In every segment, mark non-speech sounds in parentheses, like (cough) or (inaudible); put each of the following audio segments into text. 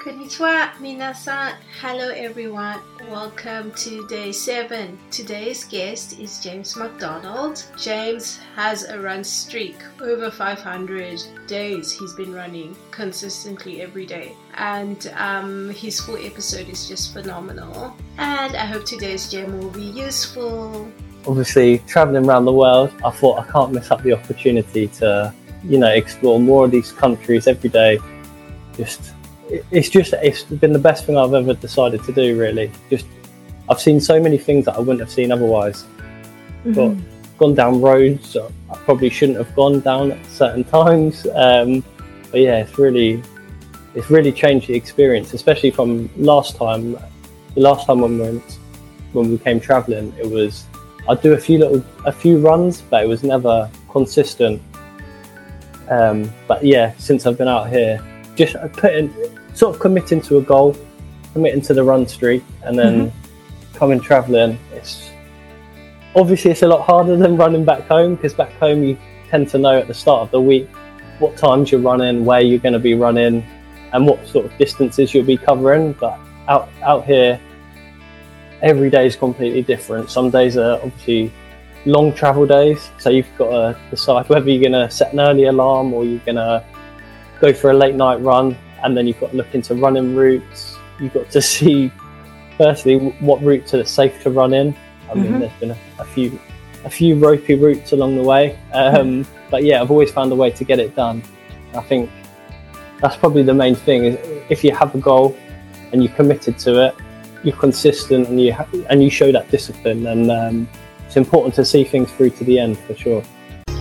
Konnichiwa, minasan. Hello, everyone. Welcome to day seven. Today's guest is James McDonald. James has a run streak over 500 days. He's been running consistently every day, and um, his full episode is just phenomenal. And I hope today's gem will be useful. Obviously, traveling around the world, I thought I can't miss up the opportunity to, you know, explore more of these countries every day. Just it's just it's been the best thing I've ever decided to do. Really, just I've seen so many things that I wouldn't have seen otherwise. Mm-hmm. But gone down roads I probably shouldn't have gone down at certain times. (laughs) Um, but yeah, it's really it's really changed the experience, especially from last time. The last time when we went, when we came travelling, it was I'd do a few little a few runs, but it was never consistent. Um, but yeah, since I've been out here, just putting sort of committing to a goal, committing to the run streak, and then mm-hmm. coming travelling. It's obviously it's a lot harder than running back home because back home you tend to know at the start of the week what times you're running, where you're going to be running, and what sort of distances you'll be covering. But out out here, every day is completely different. Some days are obviously long travel days, so you've got to decide whether you're going to set an early alarm or you're going to go for a late night run and then you've got to look into running routes. You've got to (laughs) see, firstly, what routes are safe to run in. I mean, mm-hmm. there's been a, a, few, a few ropey routes along the way, um, but yeah, I've always found a way to get it done. I think that's probably the main thing. Is if you have a goal and you're committed to it, you're consistent and you ha- and you show that discipline, and um, it's important to see things through to the end for sure.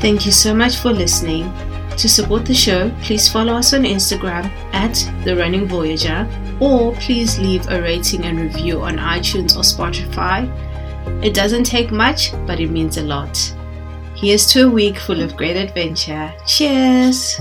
Thank you so much for listening. To support the show, please follow us on Instagram at The Running Voyager or please leave a rating and review on iTunes or Spotify. It doesn't take much, but it means a lot. Here's to a week full of great adventure. Cheers!